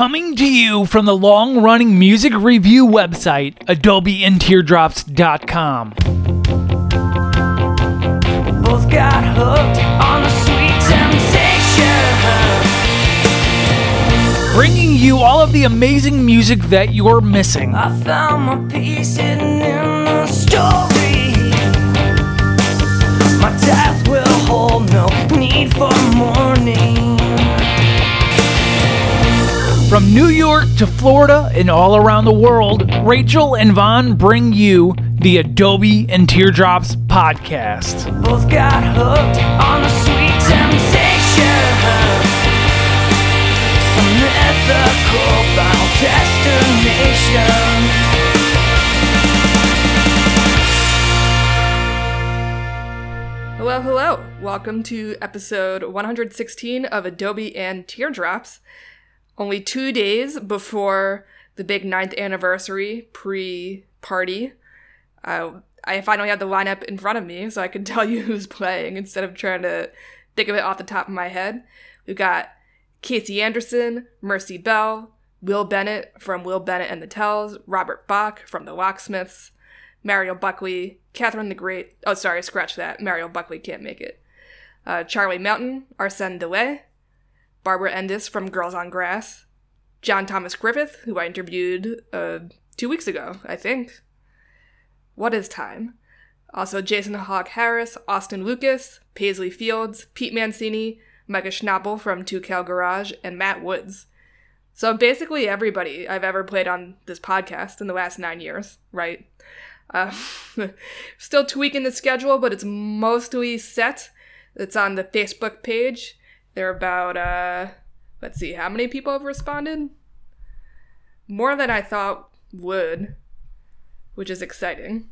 Coming to you from the long running music review website, AdobeAndTeardrops.com. Both got hooked on the sweet temptation. Bringing you all of the amazing music that you're missing. I found my peace hidden in the story. My death will hold no need for mourning. From New York to Florida and all around the world, Rachel and Vaughn bring you the Adobe and Teardrops podcast. Both got hooked on the sweet temptation. Some mythical final destination. Hello, hello. Welcome to episode 116 of Adobe and Teardrops. Only two days before the big ninth anniversary pre party. Uh, I finally have the lineup in front of me so I can tell you who's playing instead of trying to think of it off the top of my head. We've got Casey Anderson, Mercy Bell, Will Bennett from Will Bennett and the Tells, Robert Bach from the Locksmiths, Mario Buckley, Catherine the Great. Oh, sorry, scratch that. Mario Buckley can't make it. Uh, Charlie Mountain, Arsène DeLay, Barbara Endes from Girls on Grass, John Thomas Griffith, who I interviewed uh, two weeks ago, I think. What is time? Also, Jason Hawk Harris, Austin Lucas, Paisley Fields, Pete Mancini, Micah Schnabel from Two Cow Garage, and Matt Woods. So basically everybody I've ever played on this podcast in the last nine years, right? Uh, still tweaking the schedule, but it's mostly set. It's on the Facebook page. There are about, uh, let's see, how many people have responded? More than I thought would, which is exciting.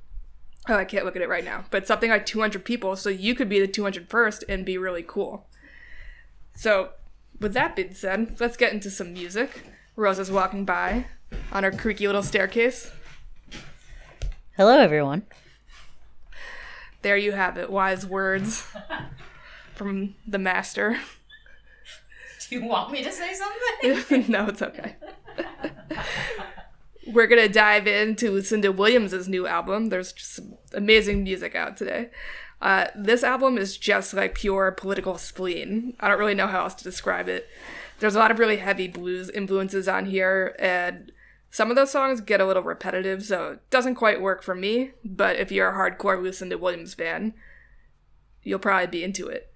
Oh, I can't look at it right now, but something like 200 people, so you could be the 201st and be really cool. So, with that being said, let's get into some music. Rosa's walking by on her creaky little staircase. Hello, everyone. There you have it, wise words from the master. You want me to say something? no, it's okay. We're gonna dive into Lucinda Williams' new album. There's just amazing music out today. Uh, this album is just like pure political spleen. I don't really know how else to describe it. There's a lot of really heavy blues influences on here, and some of those songs get a little repetitive, so it doesn't quite work for me. But if you're a hardcore Lucinda Williams fan, you'll probably be into it.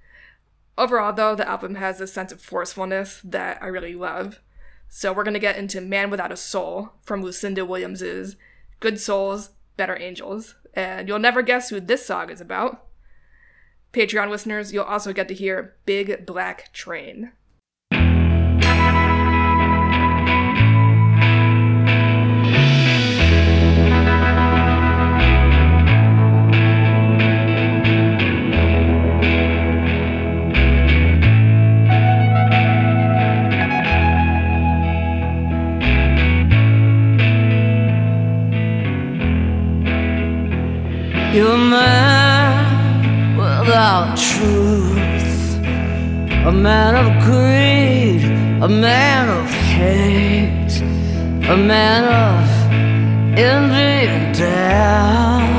Overall, though, the album has a sense of forcefulness that I really love. So we're gonna get into Man Without a Soul from Lucinda Williams's Good Souls, Better Angels. And you'll never guess who this song is about. Patreon listeners, you'll also get to hear Big Black Train. You're a man without truth, a man of greed, a man of hate, a man of envy and doubt.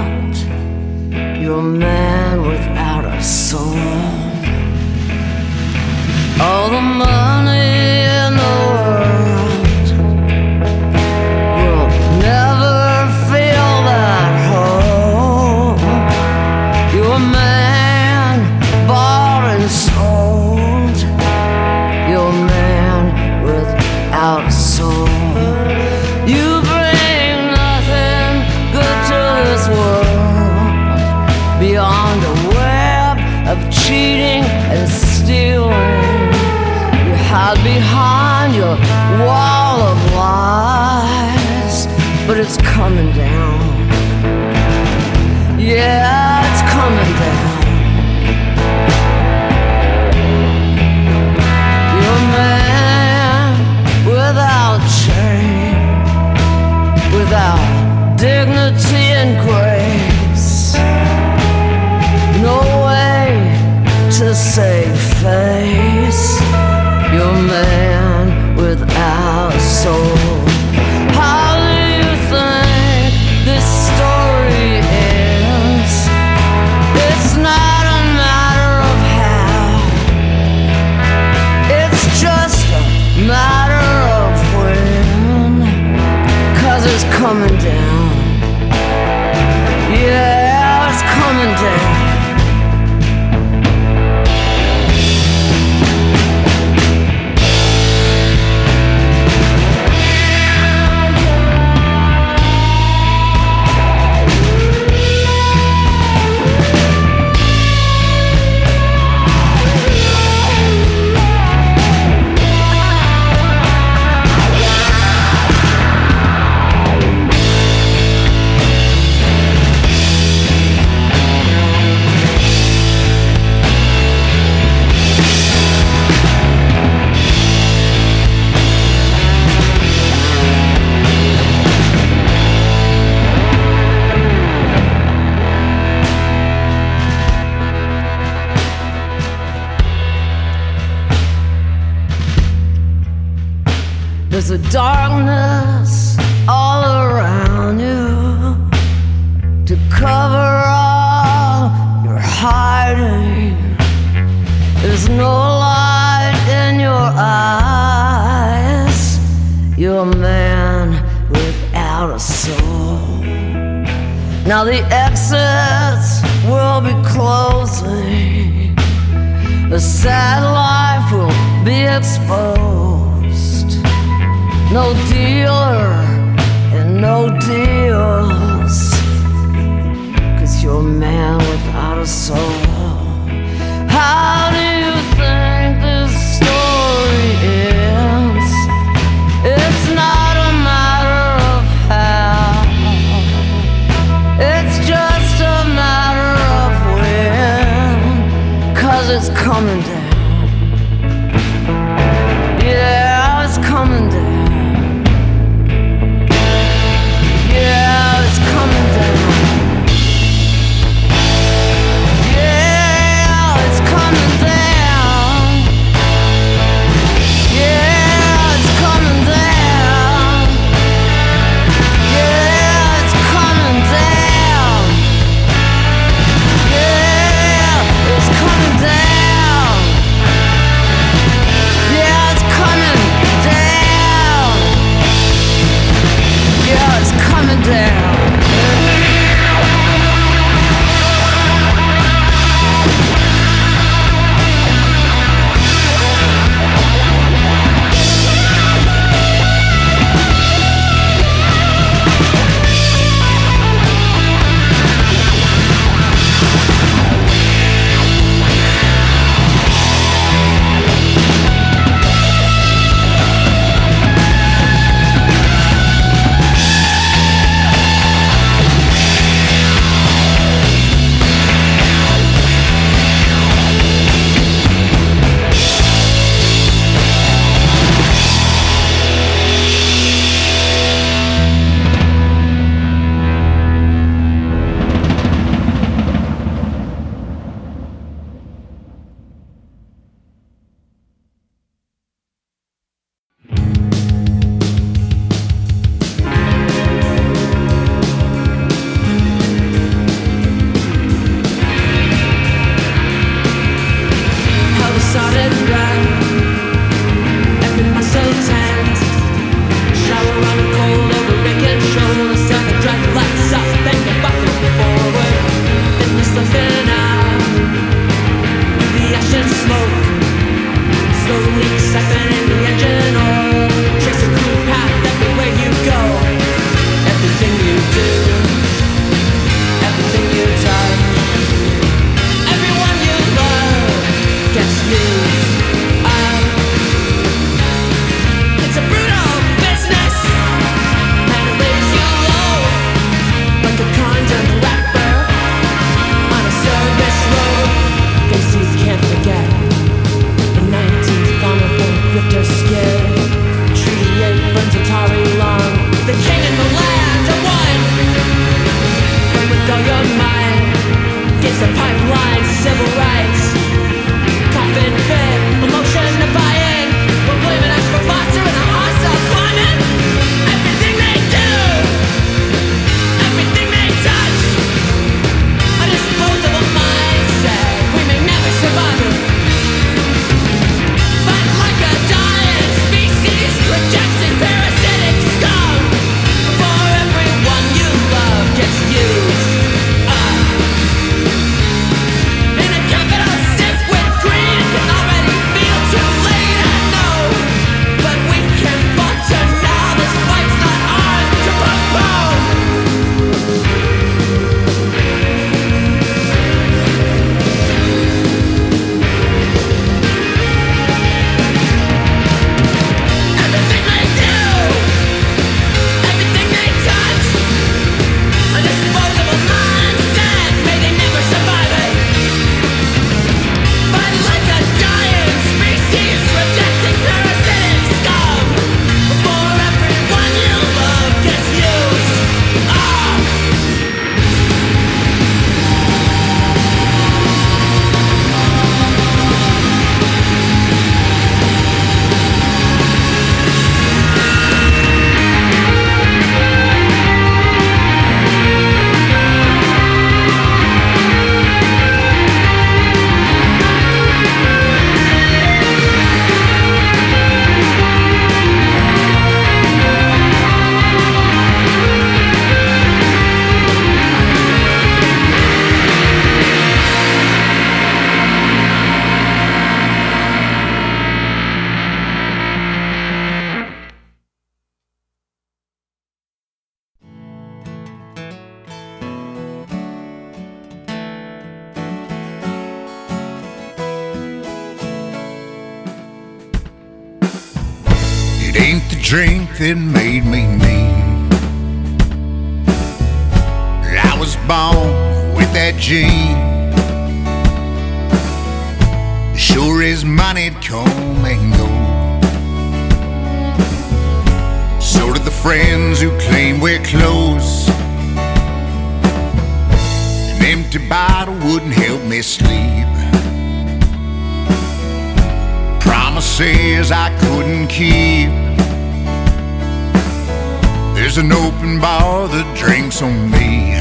There's an open bar that drinks on me.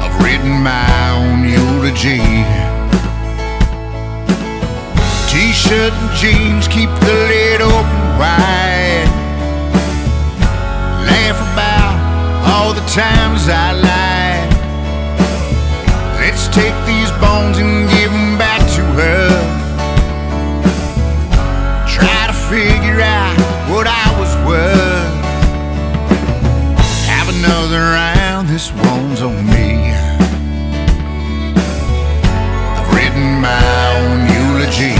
I've written my own eulogy. T-shirt and jeans keep the lid open wide. Laugh about all the times I lied. Let's take these bones and this one's on me. I've written my own eulogy.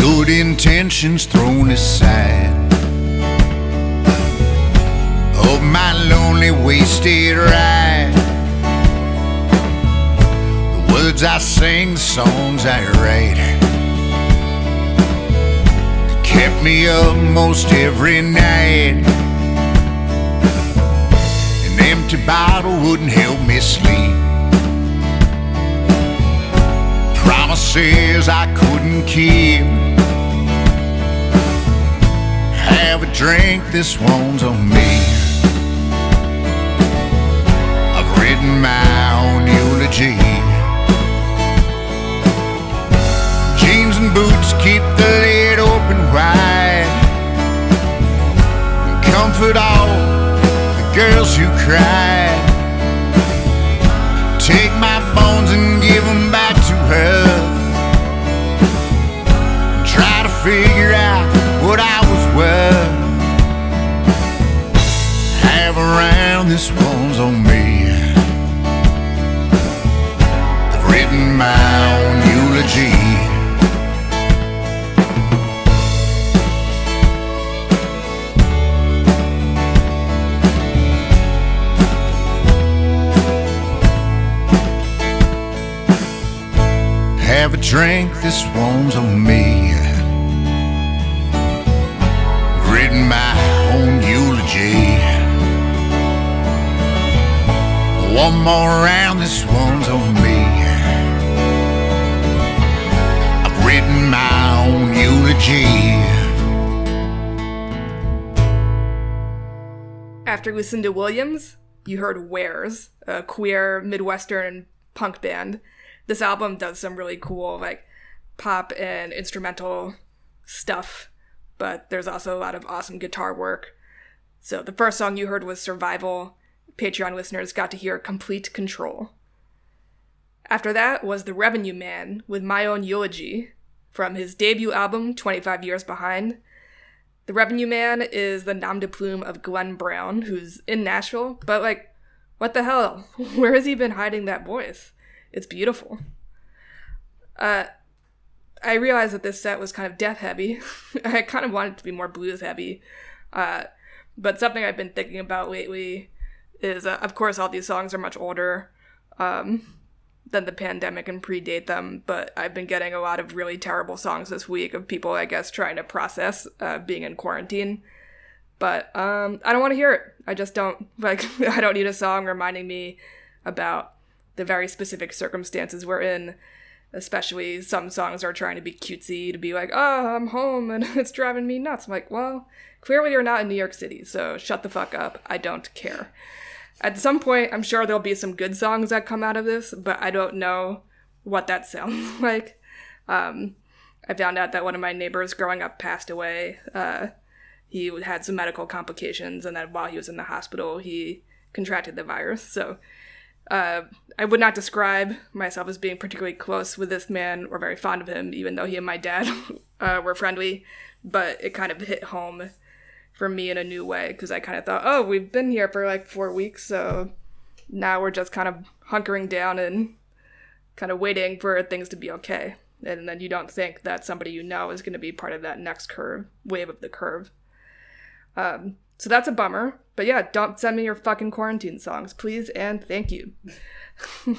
Good intentions thrown aside. Of my lonely, wasted ride. Words I sing, the songs I write. Kept me up most every night. An empty bottle wouldn't help me sleep. Promises I couldn't keep. Have a drink, this one's on me. I've written my own eulogy. And boots keep the lid open wide. And comfort all the girls who cried. Take my bones and give them back to her. Try to figure out what I was worth. Have around, this one's on me. I've written my own eulogy. Have a drink, this one's on me. Written my own eulogy. One more round, this one's on me. I've written my own eulogy. After to Williams, you heard Wares, a queer Midwestern punk band. This album does some really cool, like, pop and instrumental stuff, but there's also a lot of awesome guitar work. So the first song you heard was Survival. Patreon listeners got to hear Complete Control. After that was The Revenue Man with My Own Eulogy from his debut album, 25 Years Behind. The Revenue Man is the nom de plume of Glenn Brown, who's in Nashville, but like, what the hell? Where has he been hiding that voice? It's beautiful. Uh, I realized that this set was kind of death heavy. I kind of wanted to be more blues heavy. Uh, but something I've been thinking about lately is, uh, of course, all these songs are much older um, than the pandemic and predate them. But I've been getting a lot of really terrible songs this week of people, I guess, trying to process uh, being in quarantine. But um, I don't want to hear it. I just don't like. I don't need a song reminding me about the very specific circumstances we're in. Especially some songs are trying to be cutesy to be like, oh, I'm home and it's driving me nuts. I'm like, well, clearly you're not in New York City, so shut the fuck up. I don't care. At some point, I'm sure there'll be some good songs that come out of this, but I don't know what that sounds like. Um, I found out that one of my neighbors growing up passed away. Uh, he had some medical complications, and then while he was in the hospital, he contracted the virus. So uh, I would not describe myself as being particularly close with this man or very fond of him, even though he and my dad uh, were friendly. But it kind of hit home for me in a new way because I kind of thought, oh, we've been here for like four weeks, so now we're just kind of hunkering down and kind of waiting for things to be okay. And then you don't think that somebody you know is going to be part of that next curve, wave of the curve. Um, so that's a bummer. But yeah, don't send me your fucking quarantine songs, please and thank you.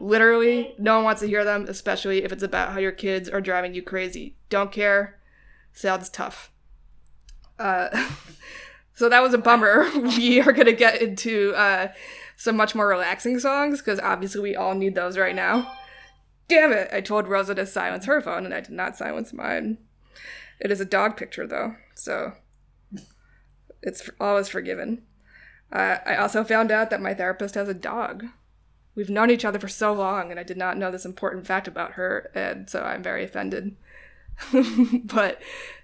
Literally, no one wants to hear them, especially if it's about how your kids are driving you crazy. Don't care. Sounds tough. Uh, so that was a bummer. we are going to get into uh, some much more relaxing songs because obviously we all need those right now. Damn it! I told Rosa to silence her phone and I did not silence mine. It is a dog picture though, so it's always forgiven. Uh, I also found out that my therapist has a dog. We've known each other for so long, and I did not know this important fact about her, and so I'm very offended. but,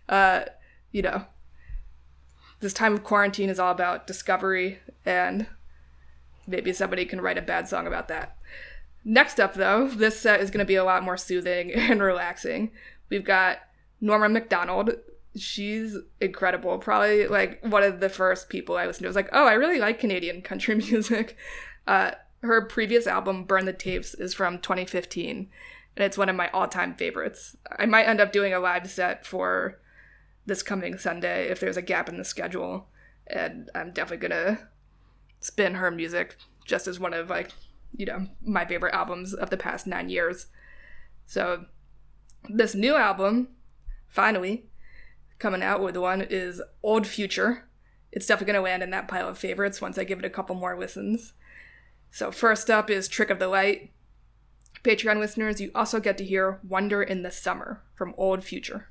uh, you know, this time of quarantine is all about discovery, and maybe somebody can write a bad song about that. Next up, though, this set is going to be a lot more soothing and relaxing. We've got Norma McDonald. She's incredible. Probably like one of the first people I listened to. I was like, oh, I really like Canadian country music. Uh, her previous album, Burn the Tapes, is from 2015, and it's one of my all time favorites. I might end up doing a live set for this coming Sunday if there's a gap in the schedule, and I'm definitely gonna spin her music just as one of like you know my favorite albums of the past nine years. So this new album, finally coming out with one is Old Future. It's definitely gonna land in that pile of favorites once I give it a couple more listens. So first up is Trick of the Light. Patreon listeners, you also get to hear Wonder in the Summer from Old Future.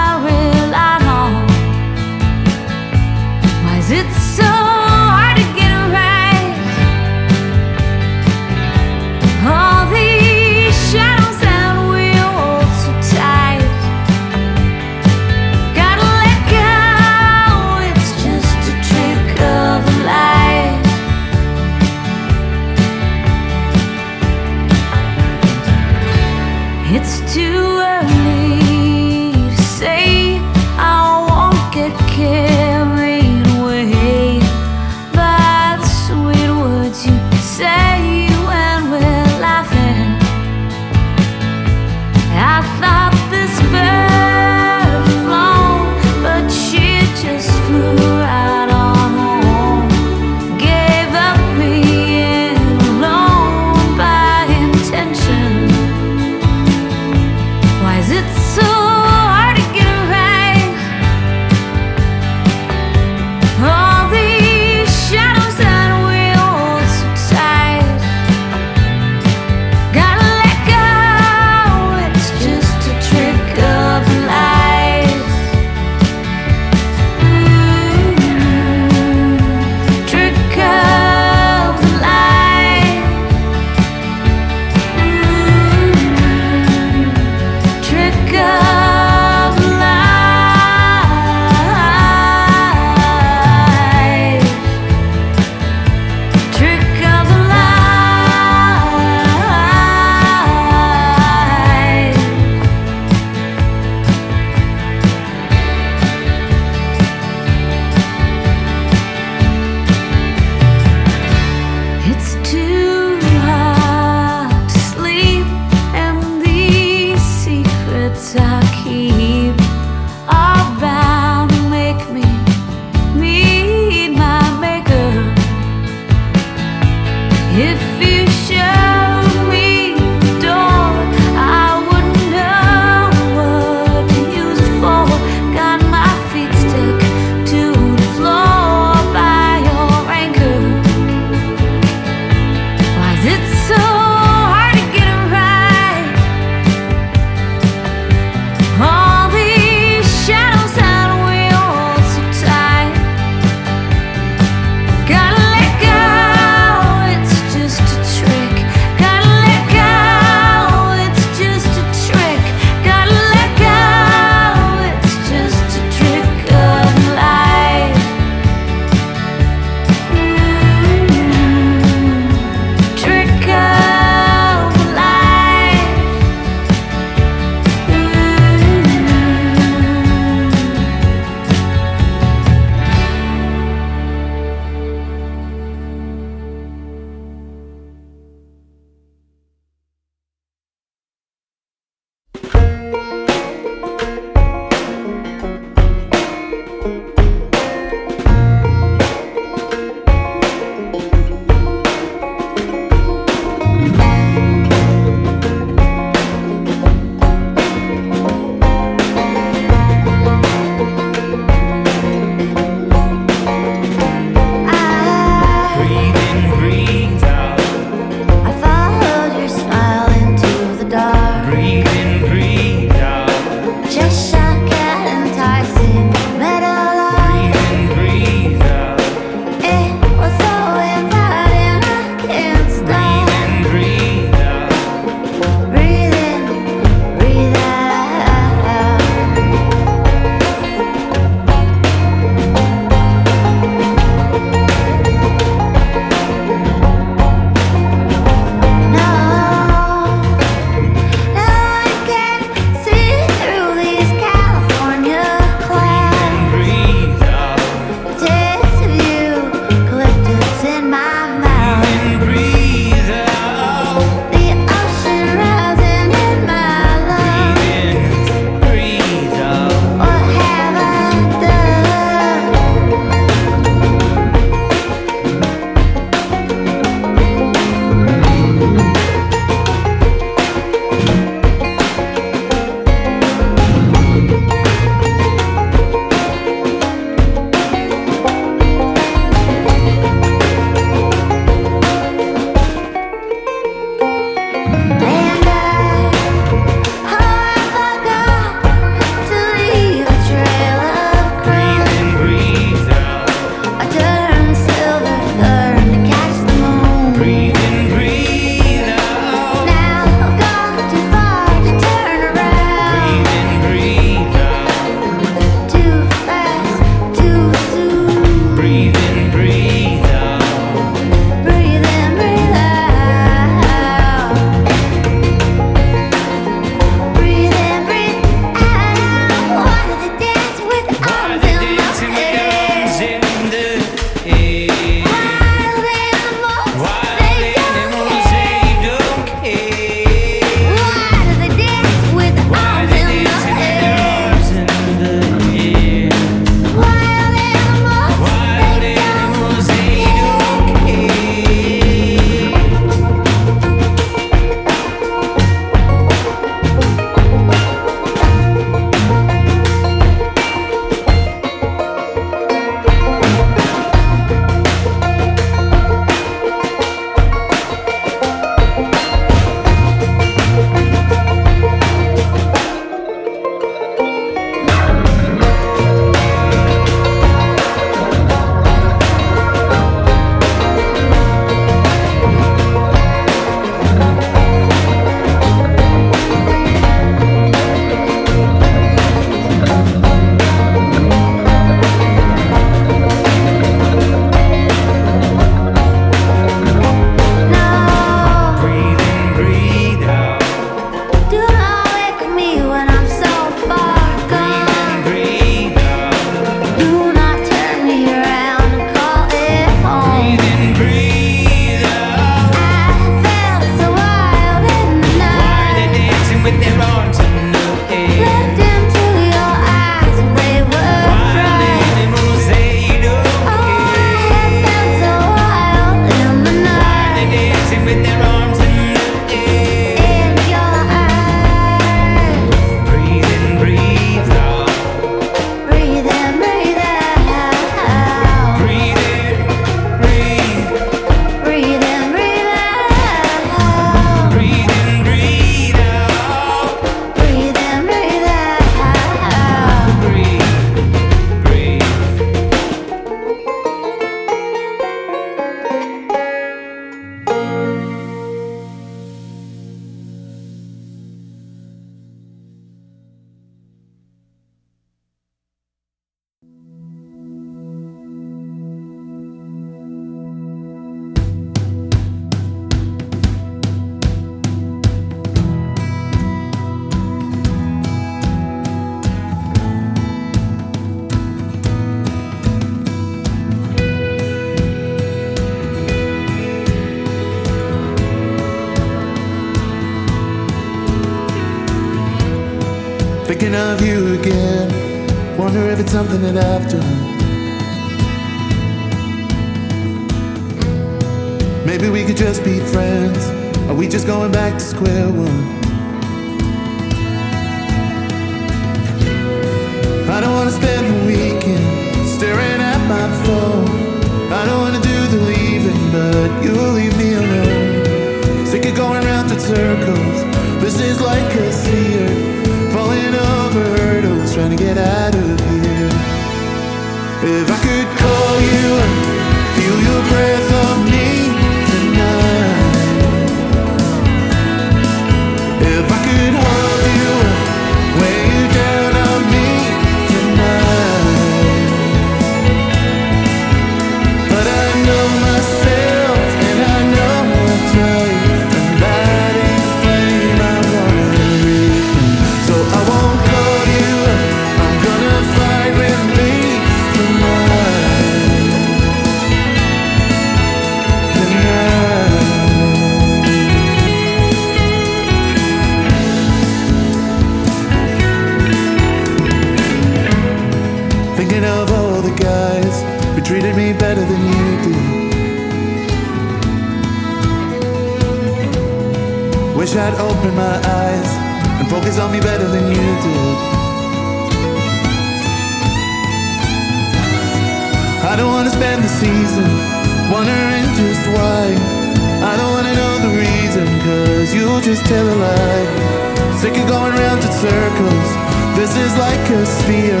Cause you'll just tell a lie. Sick of going round in circles. This is like a sphere,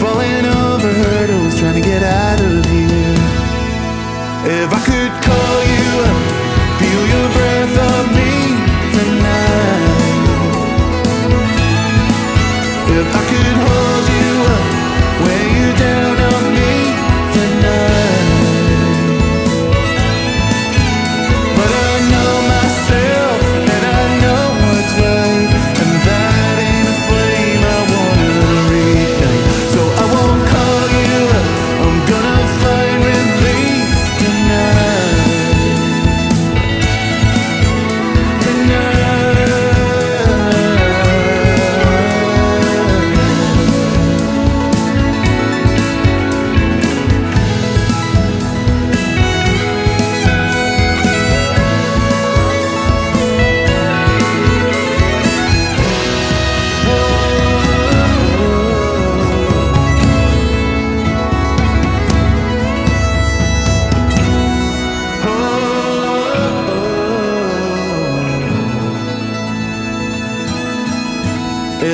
falling over hurdles, trying to get out of here. If I could call you up, feel your breath on me tonight. If I could hold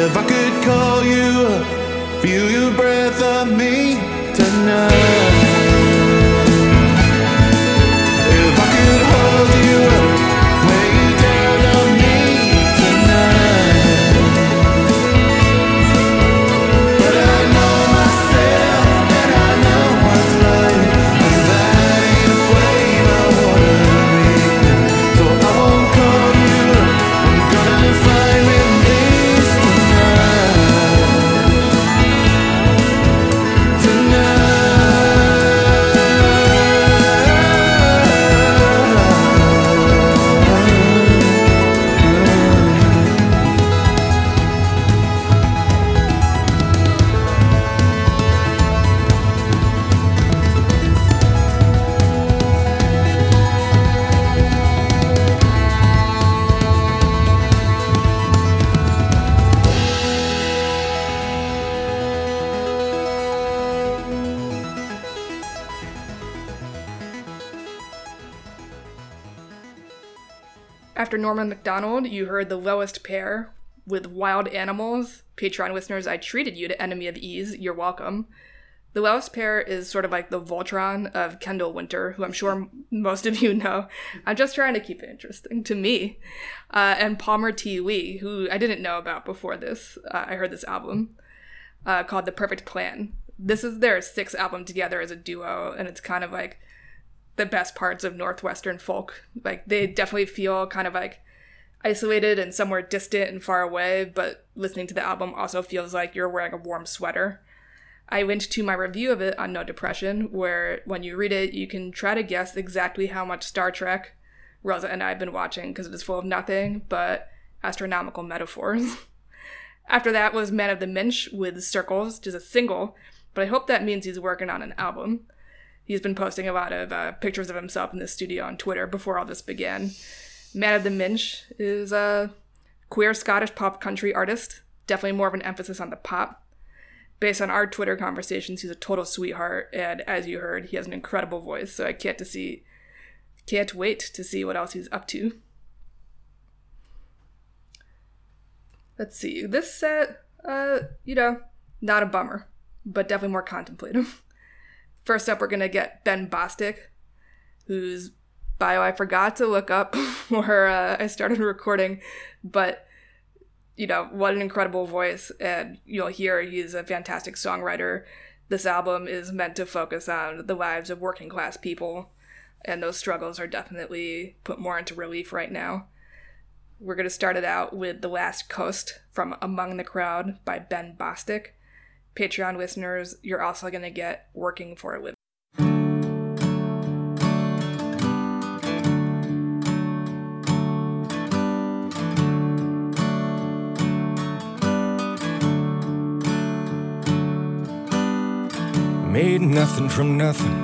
If I could call you feel your breath on me tonight. Norman McDonald, you heard The Lowest Pair with Wild Animals. Patreon listeners, I treated you to Enemy of Ease. You're welcome. The Lowest Pair is sort of like the Voltron of Kendl Winter, who I'm sure most of you know. I'm just trying to keep it interesting to me. Uh, and Palmer T. Lee, who I didn't know about before this. Uh, I heard this album uh, called The Perfect Plan. This is their sixth album together as a duo, and it's kind of like the best parts of Northwestern folk. Like they definitely feel kind of like isolated and somewhere distant and far away, but listening to the album also feels like you're wearing a warm sweater. I went to my review of it on No Depression, where when you read it, you can try to guess exactly how much Star Trek Rosa and I have been watching because it is full of nothing but astronomical metaphors. After that was Man of the Minch with Circles, just a single, but I hope that means he's working on an album. He's been posting a lot of uh, pictures of himself in the studio on Twitter before all this began. Man of the Minch is a queer Scottish pop country artist, definitely more of an emphasis on the pop. Based on our Twitter conversations, he's a total sweetheart, and as you heard, he has an incredible voice. So I can't to see, can't wait to see what else he's up to. Let's see. This set, uh, you know, not a bummer, but definitely more contemplative. First up, we're gonna get Ben Bostick, whose bio I forgot to look up before uh, I started recording, but you know, what an incredible voice, and you'll hear he's a fantastic songwriter. This album is meant to focus on the lives of working class people, and those struggles are definitely put more into relief right now. We're going to start it out with The Last Coast from Among the Crowd by Ben Bostick. Patreon listeners, you're also going to get Working for a Living. Made nothing from nothing.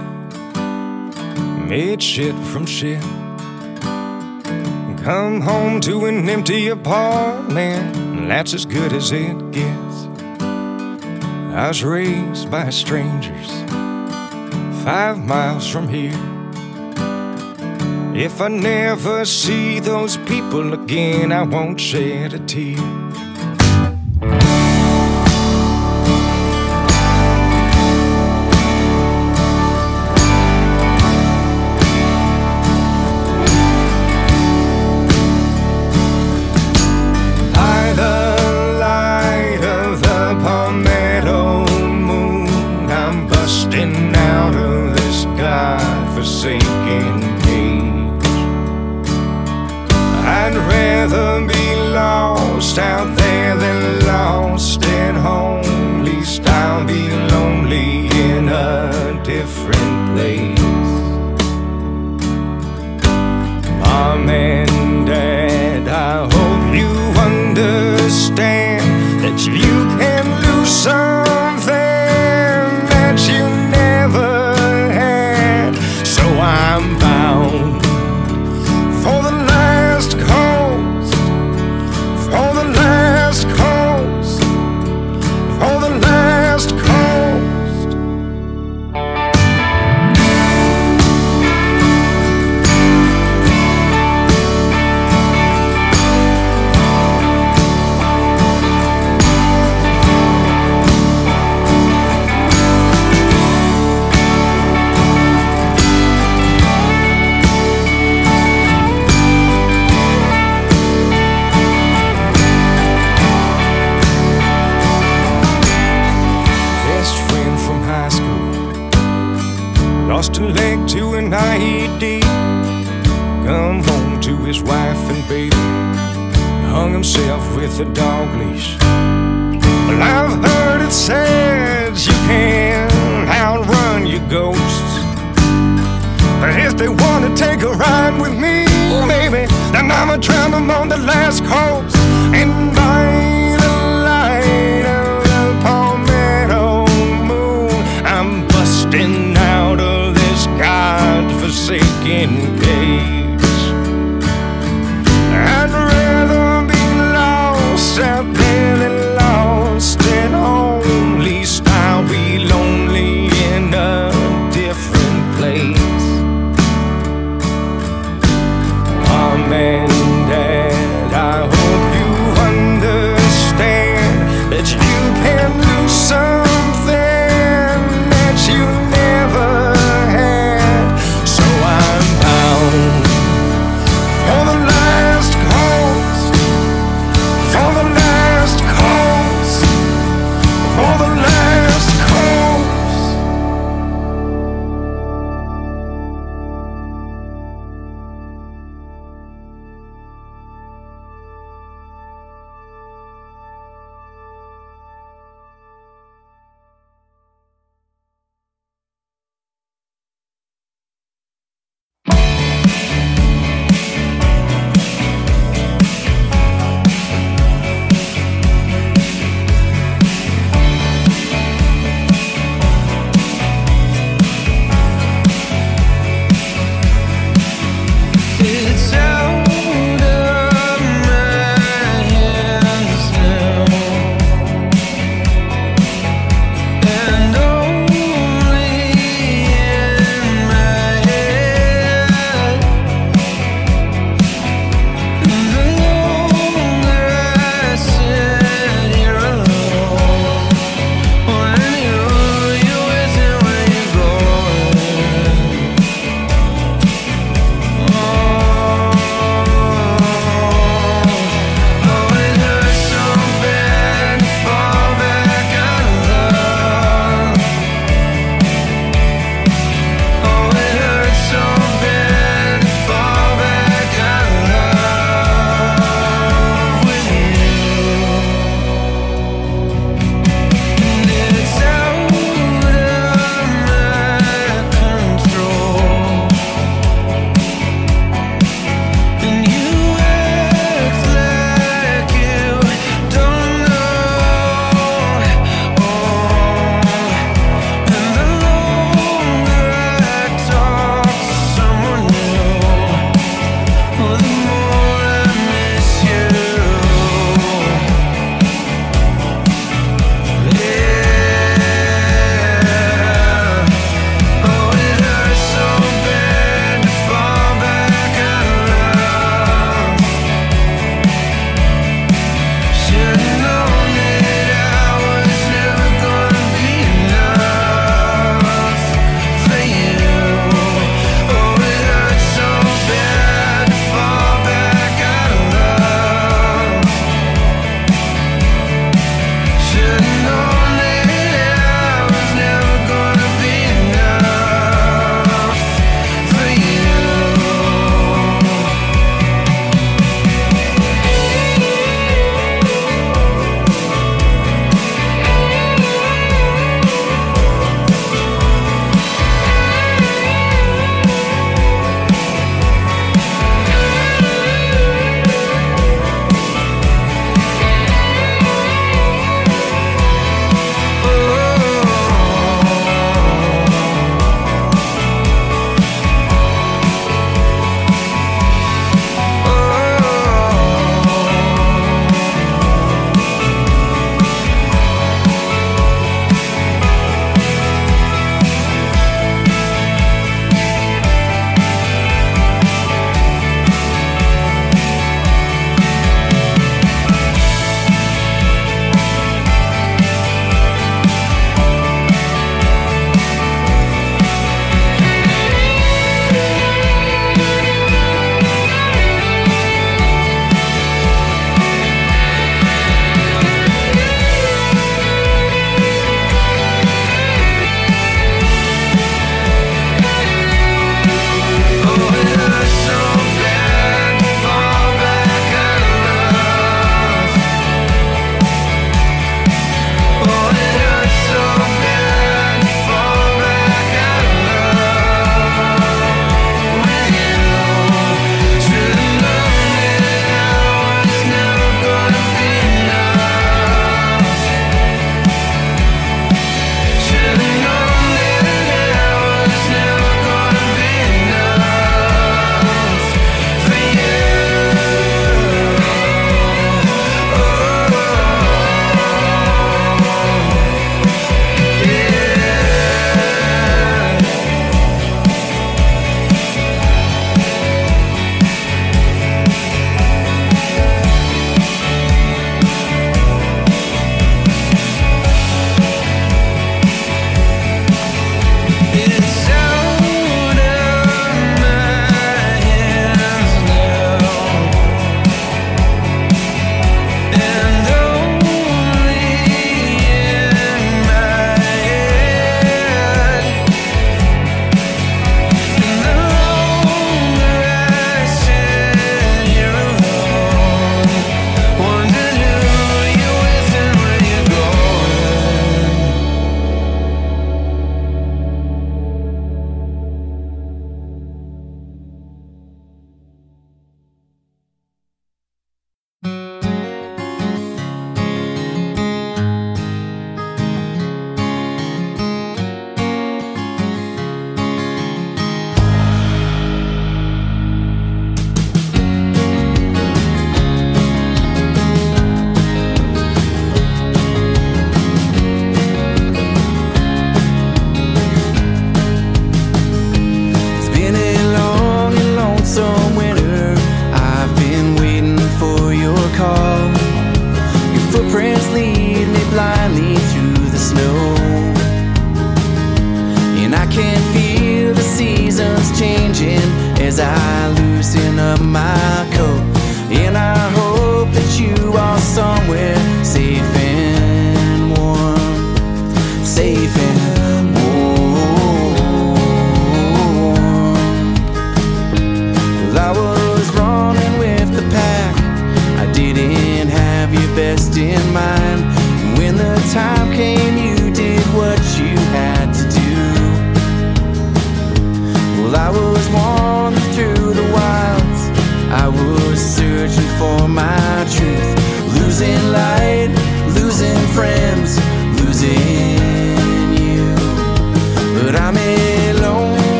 Made shit from shit. Come home to an empty apartment. and That's as good as it gets. I was raised by strangers five miles from here. If I never see those people again, I won't shed a tear.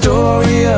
Story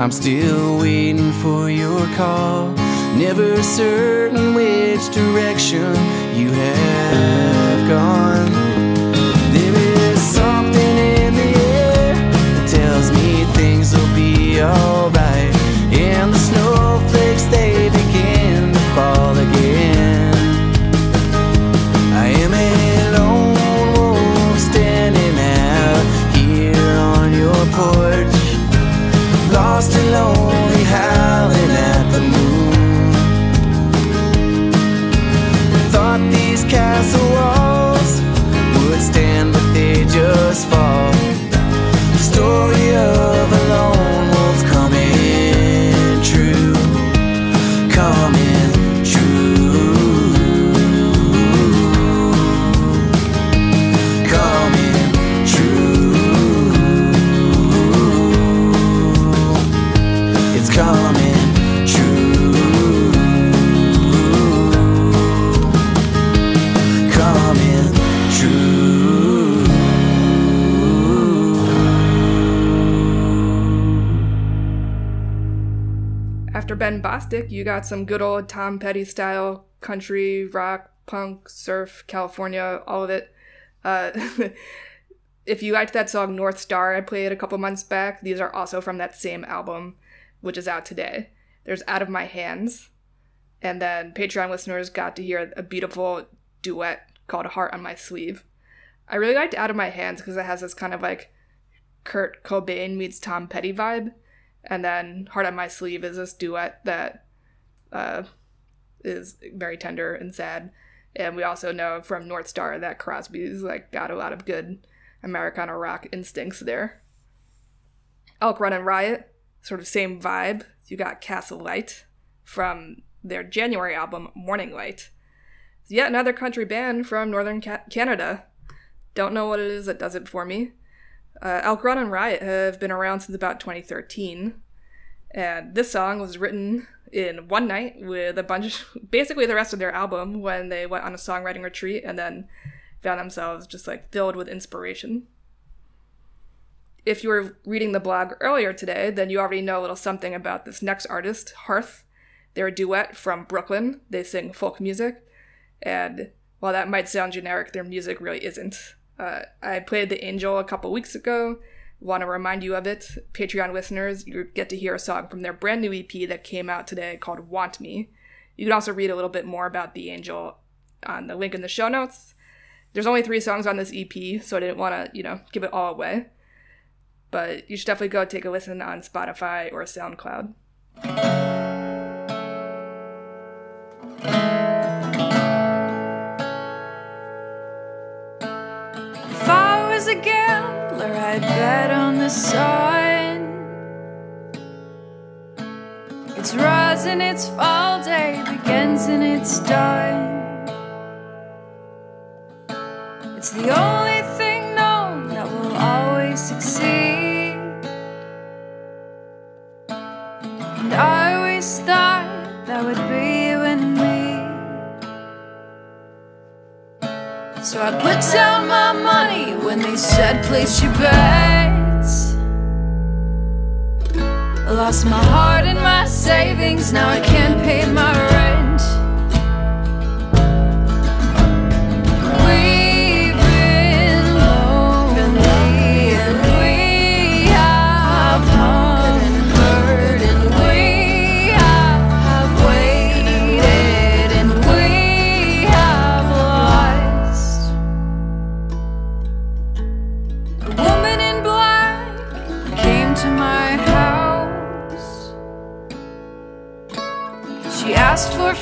I'm still waiting for your call. Never certain Bostick, you got some good old Tom Petty style country, rock, punk, surf, California, all of it. Uh, if you liked that song North Star I played a couple months back, these are also from that same album, which is out today. There's Out of My Hands, and then Patreon listeners got to hear a beautiful duet called Heart on My Sleeve. I really liked Out of My Hands because it has this kind of like Kurt Cobain meets Tom Petty vibe. And then Heart on My Sleeve is this duet that uh, is very tender and sad. And we also know from North Star that Crosby's like got a lot of good Americana rock instincts there. Elk Run and Riot, sort of same vibe. You got Castle Light from their January album Morning Light. Yet another country band from northern Ca- Canada. Don't know what it is that does it for me. Uh, Elk Run and Riot have been around since about 2013, and this song was written in one night with a bunch, basically the rest of their album, when they went on a songwriting retreat and then found themselves just like filled with inspiration. If you were reading the blog earlier today, then you already know a little something about this next artist, Hearth. They're a duet from Brooklyn. They sing folk music, and while that might sound generic, their music really isn't. Uh, I played The Angel a couple weeks ago. Want to remind you of it. Patreon listeners, you get to hear a song from their brand new EP that came out today called Want Me. You can also read a little bit more about The Angel on the link in the show notes. There's only three songs on this EP, so I didn't want to, you know, give it all away. But you should definitely go take a listen on Spotify or SoundCloud. A gambler, I'd bet on the sun. It's rise and its fall, day begins and it's done. It's the only I put down my money when they said, place your bets. I lost my heart and my savings, now I can't pay my rent.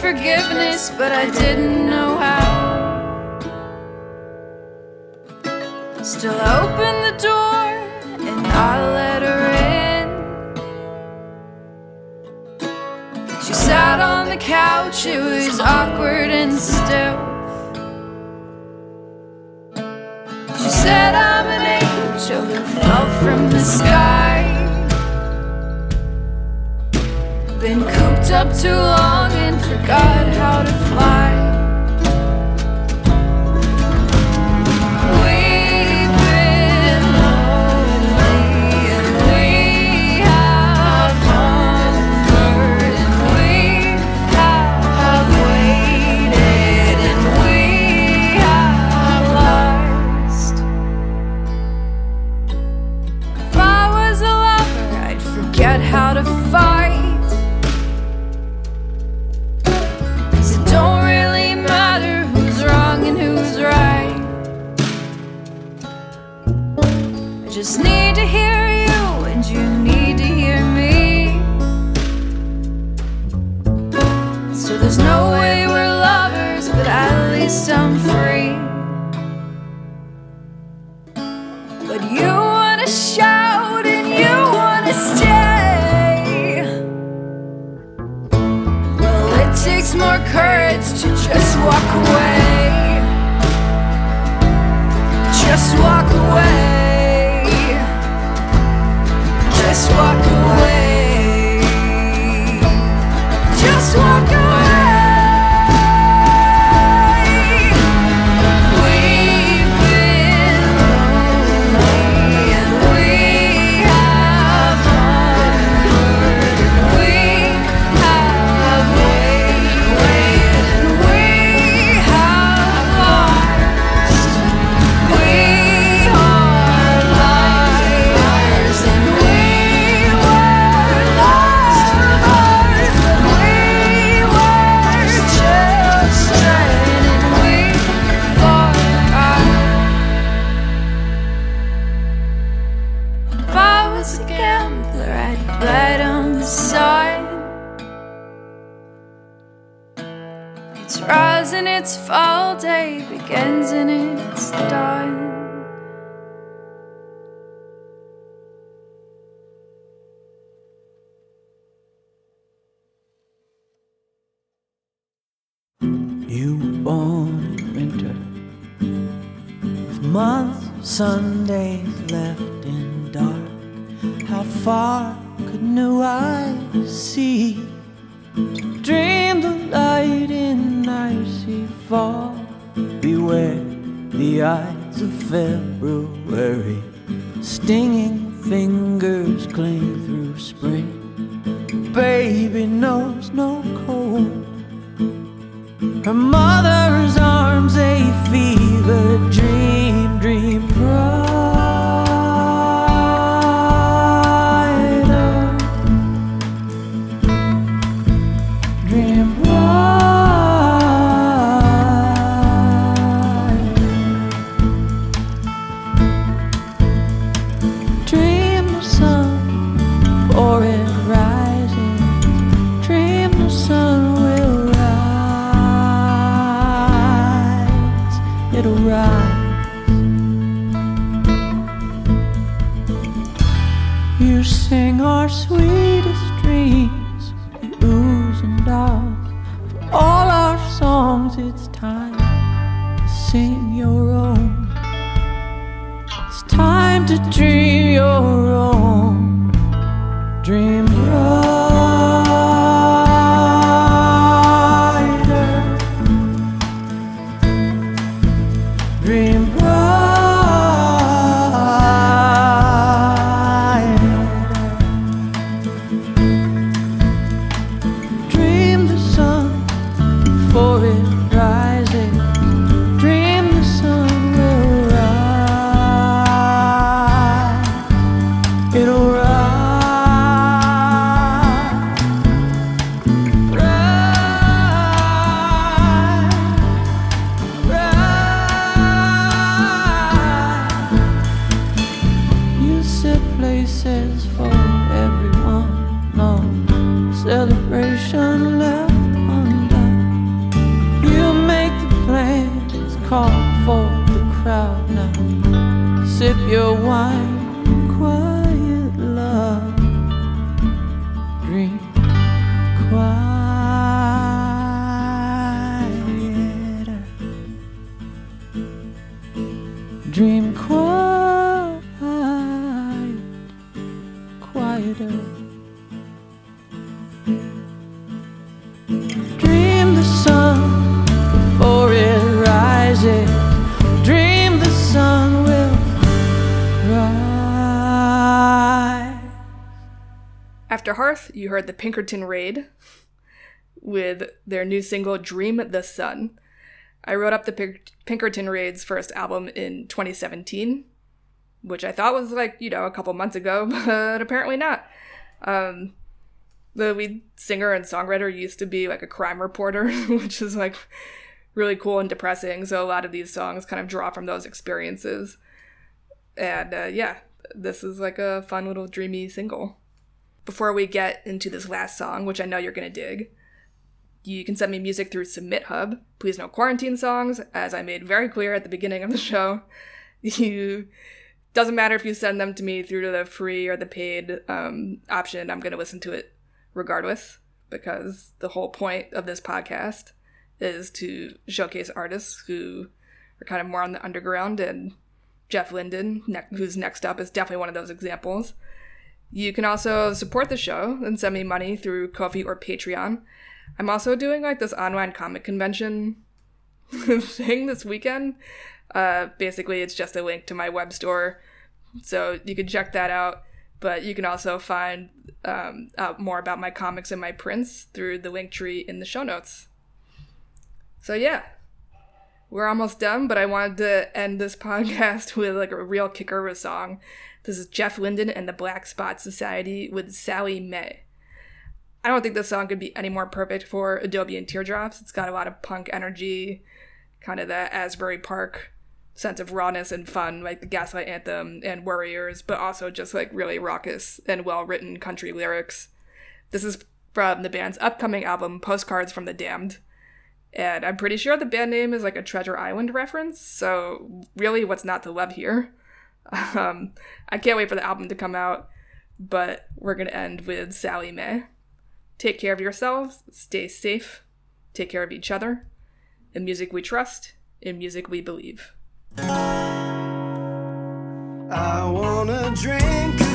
forgiveness, but I didn't know how. Still open the door and I let her in. She sat on the couch, it was awkward and stiff. She said, I'm an angel who fell from the sky. been cooped up too long and forgot how to. side. Its rise and its fall day begins and its done. You were born in winter, with months, Sundays left in dark. How far could no eyes see. Dream the light in icy fall. Beware the eyes of February. Stinging fingers cling through spring. Baby knows no cold. Her mother's arms a fever dream, dream. Pride. sweet. You heard the Pinkerton Raid with their new single Dream the Sun. I wrote up the Pink- Pinkerton Raid's first album in 2017, which I thought was like, you know, a couple months ago, but apparently not. Um, the lead singer and songwriter used to be like a crime reporter, which is like really cool and depressing. So a lot of these songs kind of draw from those experiences. And uh, yeah, this is like a fun little dreamy single. Before we get into this last song, which I know you're gonna dig, you can send me music through Submit Hub. Please no quarantine songs, as I made very clear at the beginning of the show. You doesn't matter if you send them to me through the free or the paid um, option. I'm gonna listen to it regardless because the whole point of this podcast is to showcase artists who are kind of more on the underground and Jeff Linden, ne- who's next up, is definitely one of those examples. You can also support the show and send me money through Ko-fi or Patreon. I'm also doing like this online comic convention thing this weekend. Uh, basically, it's just a link to my web store, so you can check that out. But you can also find um, out more about my comics and my prints through the link tree in the show notes. So yeah, we're almost done, but I wanted to end this podcast with like a real kicker of a song. This is Jeff Linden and the Black Spot Society with Sally May. I don't think this song could be any more perfect for Adobe and Teardrops. It's got a lot of punk energy, kind of the Asbury Park sense of rawness and fun, like the Gaslight Anthem and Warriors, but also just like really raucous and well written country lyrics. This is from the band's upcoming album, Postcards from the Damned. And I'm pretty sure the band name is like a Treasure Island reference, so really, what's not to love here? Um, I can't wait for the album to come out, but we're gonna end with Sally May. Take care of yourselves, stay safe, take care of each other. In music we trust, in music we believe. I wanna drink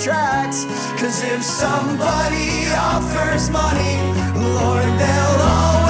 contracts. Cause if somebody offers money, Lord, they'll always